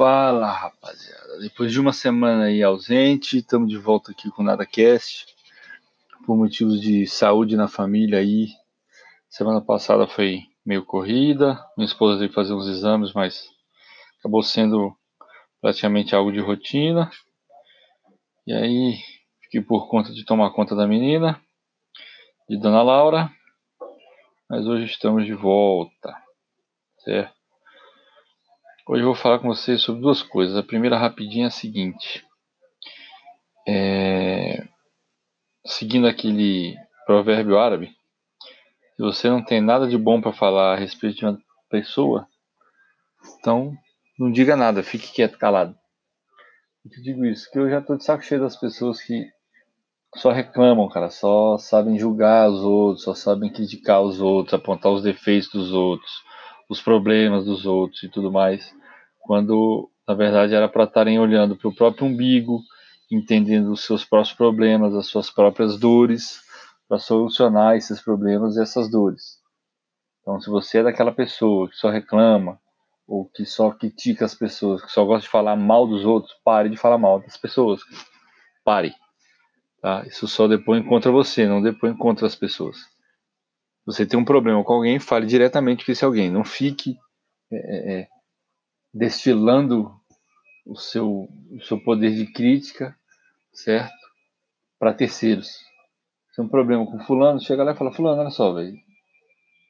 Fala rapaziada, depois de uma semana aí ausente, estamos de volta aqui com o NadaCast por motivos de saúde na família aí. Semana passada foi meio corrida, minha esposa veio fazer uns exames, mas acabou sendo praticamente algo de rotina. E aí fiquei por conta de tomar conta da menina, de Dona Laura, mas hoje estamos de volta, certo? Hoje eu vou falar com vocês sobre duas coisas. A primeira rapidinha é a seguinte. É... Seguindo aquele provérbio árabe, se você não tem nada de bom para falar a respeito de uma pessoa, então não diga nada, fique quieto, calado. Eu te digo isso, que eu já estou de saco cheio das pessoas que só reclamam, cara, só sabem julgar os outros, só sabem criticar os outros, apontar os defeitos dos outros, os problemas dos outros e tudo mais quando na verdade era para estarem olhando para o próprio umbigo, entendendo os seus próprios problemas, as suas próprias dores, para solucionar esses problemas e essas dores. Então, se você é daquela pessoa que só reclama, ou que só critica as pessoas, que só gosta de falar mal dos outros, pare de falar mal das pessoas. Pare. Tá? Isso só depõe contra você, não depõe contra as pessoas. Você tem um problema com alguém, fale diretamente com esse alguém. Não fique é, é, é destilando o seu, o seu poder de crítica, certo? Para terceiros. Se é um problema com fulano, chega lá e fala, fulano, olha só, velho.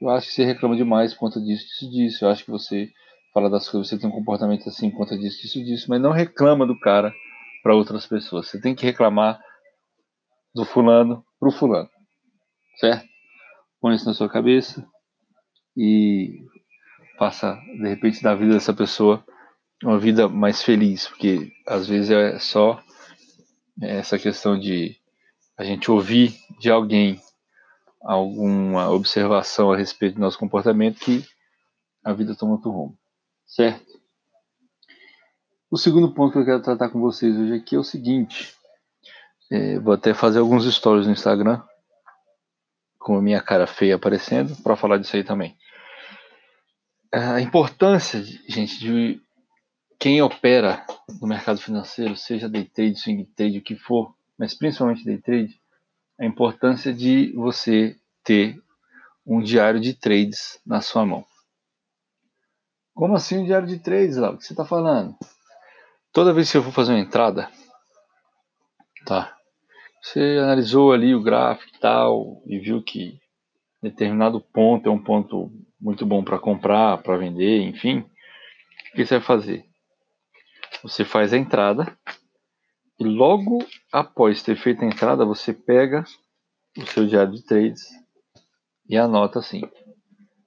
Eu acho que você reclama demais por conta disso, disso, disso. Eu acho que você fala das coisas, você tem um comportamento assim por conta disso, disso, disso. Mas não reclama do cara para outras pessoas. Você tem que reclamar do fulano pro fulano. Certo? Põe isso na sua cabeça e faça de repente da vida dessa pessoa uma vida mais feliz, porque às vezes é só essa questão de a gente ouvir de alguém alguma observação a respeito do nosso comportamento que a vida toma outro rumo, certo? O segundo ponto que eu quero tratar com vocês hoje aqui é o seguinte: é, vou até fazer alguns stories no Instagram com a minha cara feia aparecendo para falar disso aí também a importância, gente, de quem opera no mercado financeiro, seja day trade, swing trade, o que for, mas principalmente day trade, a importância de você ter um diário de trades na sua mão. Como assim um diário de trades, lá? O que você está falando? Toda vez que eu for fazer uma entrada, tá? Você analisou ali o gráfico e tal e viu que determinado ponto é um ponto muito bom para comprar, para vender, enfim, o que você vai fazer? Você faz a entrada e logo após ter feito a entrada, você pega o seu diário de trades e anota assim.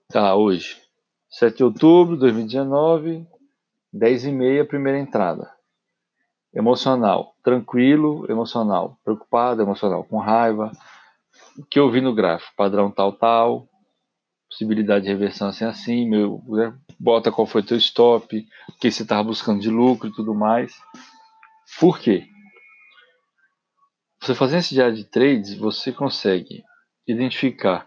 Tá, hoje, 7 de outubro de 2019, 10 e meia, primeira entrada. Emocional, tranquilo, emocional, preocupado, emocional, com raiva. O que eu vi no gráfico? Padrão tal, tal, possibilidade de reversão assim assim, meu, né, bota qual foi teu stop, o que você estava buscando de lucro e tudo mais. Por quê? Você fazendo esse diário de trades, você consegue identificar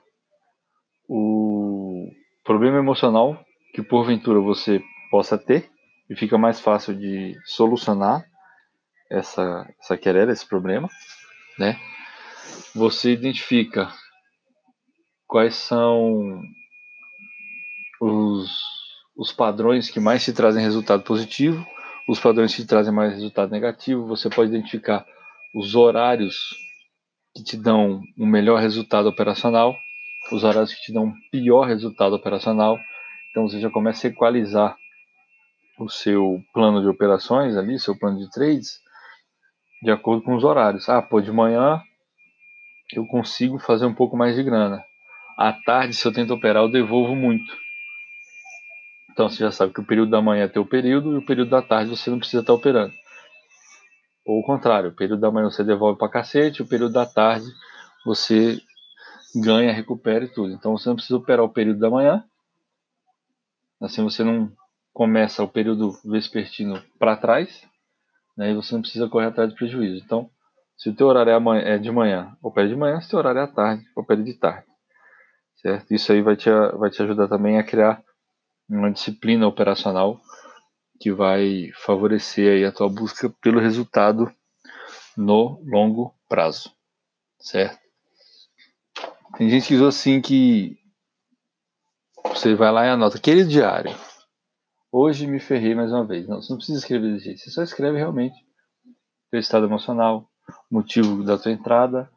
o problema emocional que porventura você possa ter e fica mais fácil de solucionar essa, essa querela, esse problema, né? Você identifica quais são os, os padrões que mais te trazem resultado positivo, os padrões que te trazem mais resultado negativo. Você pode identificar os horários que te dão um melhor resultado operacional, os horários que te dão um pior resultado operacional. Então você já começa a equalizar o seu plano de operações ali, seu plano de trades, de acordo com os horários. Ah, pô, de manhã eu consigo fazer um pouco mais de grana. À tarde, se eu tento operar, eu devolvo muito. Então você já sabe que o período da manhã é teu período e o período da tarde você não precisa estar operando. Ou o contrário, o período da manhã você devolve para cacete, o período da tarde você ganha, recupera e tudo. Então você não precisa operar o período da manhã. Assim você não começa o período vespertino para trás, né, e você não precisa correr atrás de prejuízo. Então, se o teu horário é, é de manhã, opere de manhã, se o teu horário é à tarde, opere de tarde. Certo? Isso aí vai te, vai te ajudar também a criar uma disciplina operacional que vai favorecer aí a tua busca pelo resultado no longo prazo, certo? Tem gente que diz assim que você vai lá e anota aquele diário. Hoje me ferrei mais uma vez. Não, você não precisa escrever desse jeito. Você só escreve realmente teu estado emocional, motivo da tua entrada,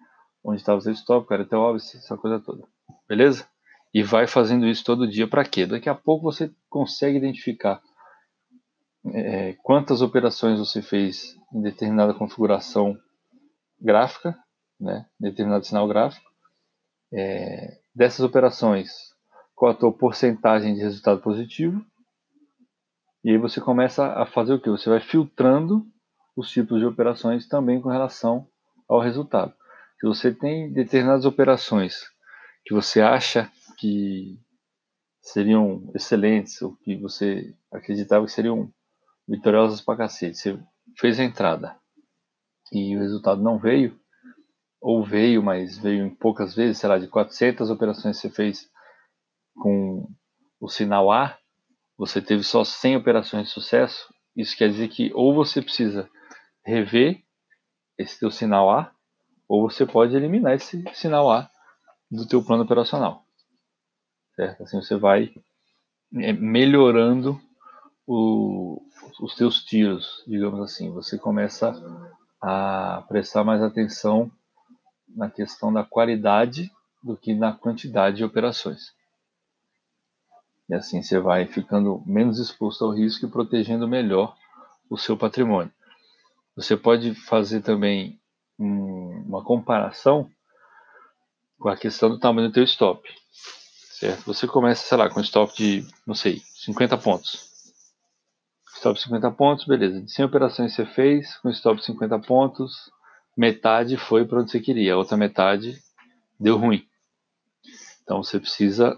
onde estava o seu stop, era teu óbvio, essa coisa toda. Beleza? E vai fazendo isso todo dia para quê? Daqui a pouco você consegue identificar é, quantas operações você fez em determinada configuração gráfica, né, determinado sinal gráfico. É, dessas operações, qual a tua porcentagem de resultado positivo. E aí você começa a fazer o que? Você vai filtrando os tipos de operações também com relação ao resultado. Se você tem determinadas operações que você acha que seriam excelentes, ou que você acreditava que seriam vitoriosas pra cacete, você fez a entrada e o resultado não veio, ou veio, mas veio em poucas vezes, sei lá, de 400 operações que você fez com o sinal A, você teve só 100 operações de sucesso, isso quer dizer que ou você precisa rever esse teu sinal A, ou você pode eliminar esse sinal A do teu plano operacional. Certo? Assim você vai é, melhorando o, os teus tiros, digamos assim. Você começa a prestar mais atenção na questão da qualidade do que na quantidade de operações. E assim você vai ficando menos exposto ao risco e protegendo melhor o seu patrimônio. Você pode fazer também um, uma comparação com a questão do tamanho do teu stop. Certo? Você começa, sei lá, com stop de, não sei, 50 pontos. Stop 50 pontos, beleza. De 100 operações você fez, com stop 50 pontos, metade foi para onde você queria, a outra metade deu ruim. Então você precisa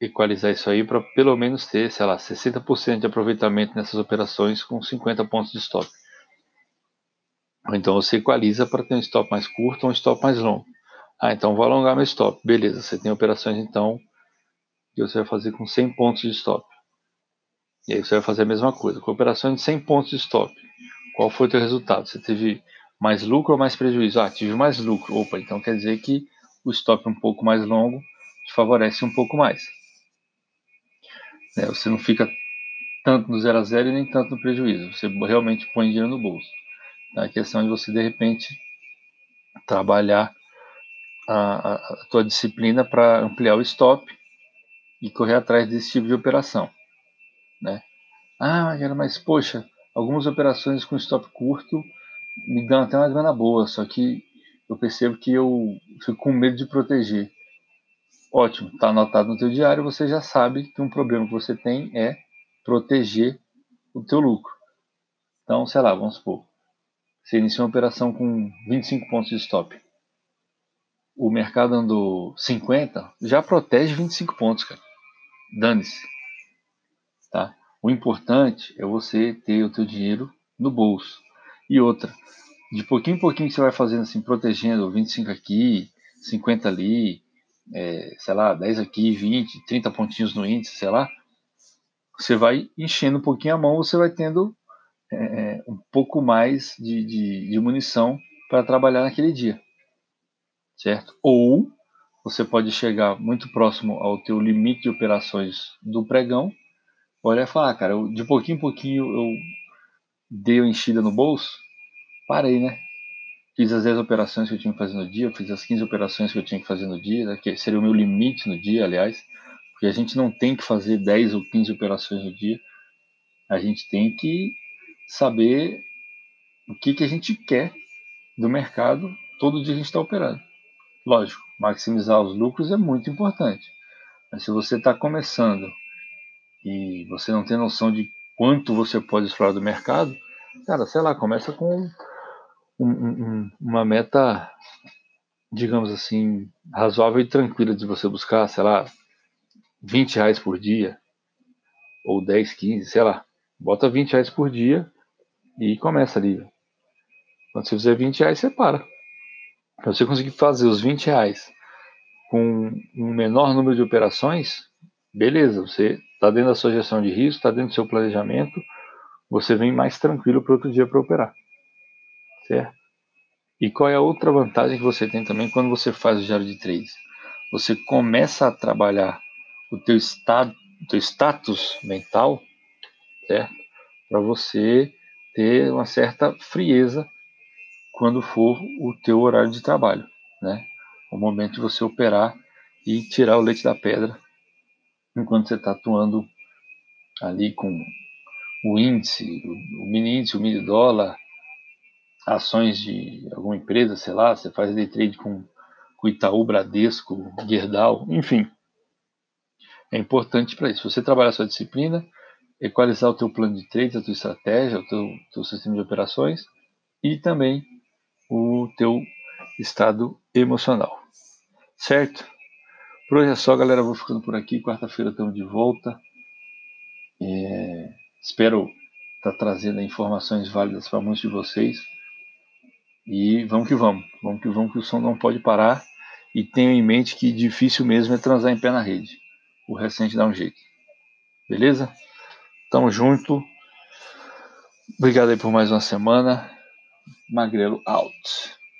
equalizar isso aí para pelo menos ter, sei lá, 60% de aproveitamento nessas operações com 50 pontos de stop. Então você equaliza para ter um stop mais curto ou um stop mais longo. Ah, então vou alongar meu stop. Beleza, você tem operações então que você vai fazer com 100 pontos de stop. E aí você vai fazer a mesma coisa. Com operações de 100 pontos de stop. Qual foi o teu resultado? Você teve mais lucro ou mais prejuízo? Ah, tive mais lucro. Opa, então quer dizer que o stop um pouco mais longo te favorece um pouco mais. É, você não fica tanto no zero a zero e nem tanto no prejuízo. Você realmente põe dinheiro no bolso. É a questão de você, de repente, trabalhar a, a tua disciplina para ampliar o stop e correr atrás desse tipo de operação. Né? Ah, mas poxa, algumas operações com stop curto me dão até uma grana boa, só que eu percebo que eu fico com medo de proteger. Ótimo, está anotado no teu diário, você já sabe que um problema que você tem é proteger o teu lucro. Então, sei lá, vamos supor, você inicia uma operação com 25 pontos de stop. O mercado andou 50, já protege 25 pontos, cara. Dane-se. Tá? O importante é você ter o teu dinheiro no bolso. E outra, de pouquinho em pouquinho você vai fazendo assim, protegendo 25 aqui, 50 ali, é, sei lá, 10 aqui, 20, 30 pontinhos no índice, sei lá, você vai enchendo um pouquinho a mão, você vai tendo é, é, um pouco mais de, de, de munição para trabalhar naquele dia, certo? Ou você pode chegar muito próximo ao teu limite de operações do pregão, olha e falar, ah, cara, eu, de pouquinho em pouquinho eu dei uma enchida no bolso, parei, né? Fiz as 10 operações que eu tinha que fazer no dia, fiz as 15 operações que eu tinha que fazer no dia, né, que seria o meu limite no dia, aliás, porque a gente não tem que fazer 10 ou 15 operações no dia, a gente tem que saber o que, que a gente quer do mercado todo dia a gente está operando. Lógico, maximizar os lucros é muito importante. Mas se você está começando e você não tem noção de quanto você pode explorar do mercado, cara, sei lá, começa com um, um, uma meta, digamos assim, razoável e tranquila de você buscar, sei lá, 20 reais por dia, ou 10, 15, sei lá. Bota 20 reais por dia e começa ali. Quando você fizer 20 reais, você para. Se você conseguir fazer os 20 reais com um menor número de operações, beleza, você está dentro da sua gestão de risco, está dentro do seu planejamento, você vem mais tranquilo para outro dia para operar. Certo? E qual é a outra vantagem que você tem também quando você faz o diário de trades? Você começa a trabalhar o teu estado, o teu status mental, certo? Para você ter uma certa frieza quando for o teu horário de trabalho, né? O momento de você operar e tirar o leite da pedra enquanto você está atuando ali com o índice, o mini índice, o mini dólar, ações de alguma empresa, sei lá, você faz day trade com, com Itaú, Bradesco, Gerdau, enfim. É importante para isso. Você trabalhar a sua disciplina, equalizar o teu plano de trade, a tua estratégia, o teu, teu sistema de operações e também o teu estado emocional. Certo? Por hoje é só, galera. Vou ficando por aqui. Quarta-feira estamos de volta. É... Espero estar tá trazendo informações válidas para muitos de vocês. E vamos que vamos. Vamos que vamos, que o som não pode parar. E tenham em mente que difícil mesmo é transar em pé na rede. O recente dá um jeito. Beleza? Tamo junto. Obrigado aí por mais uma semana. Magrelo out.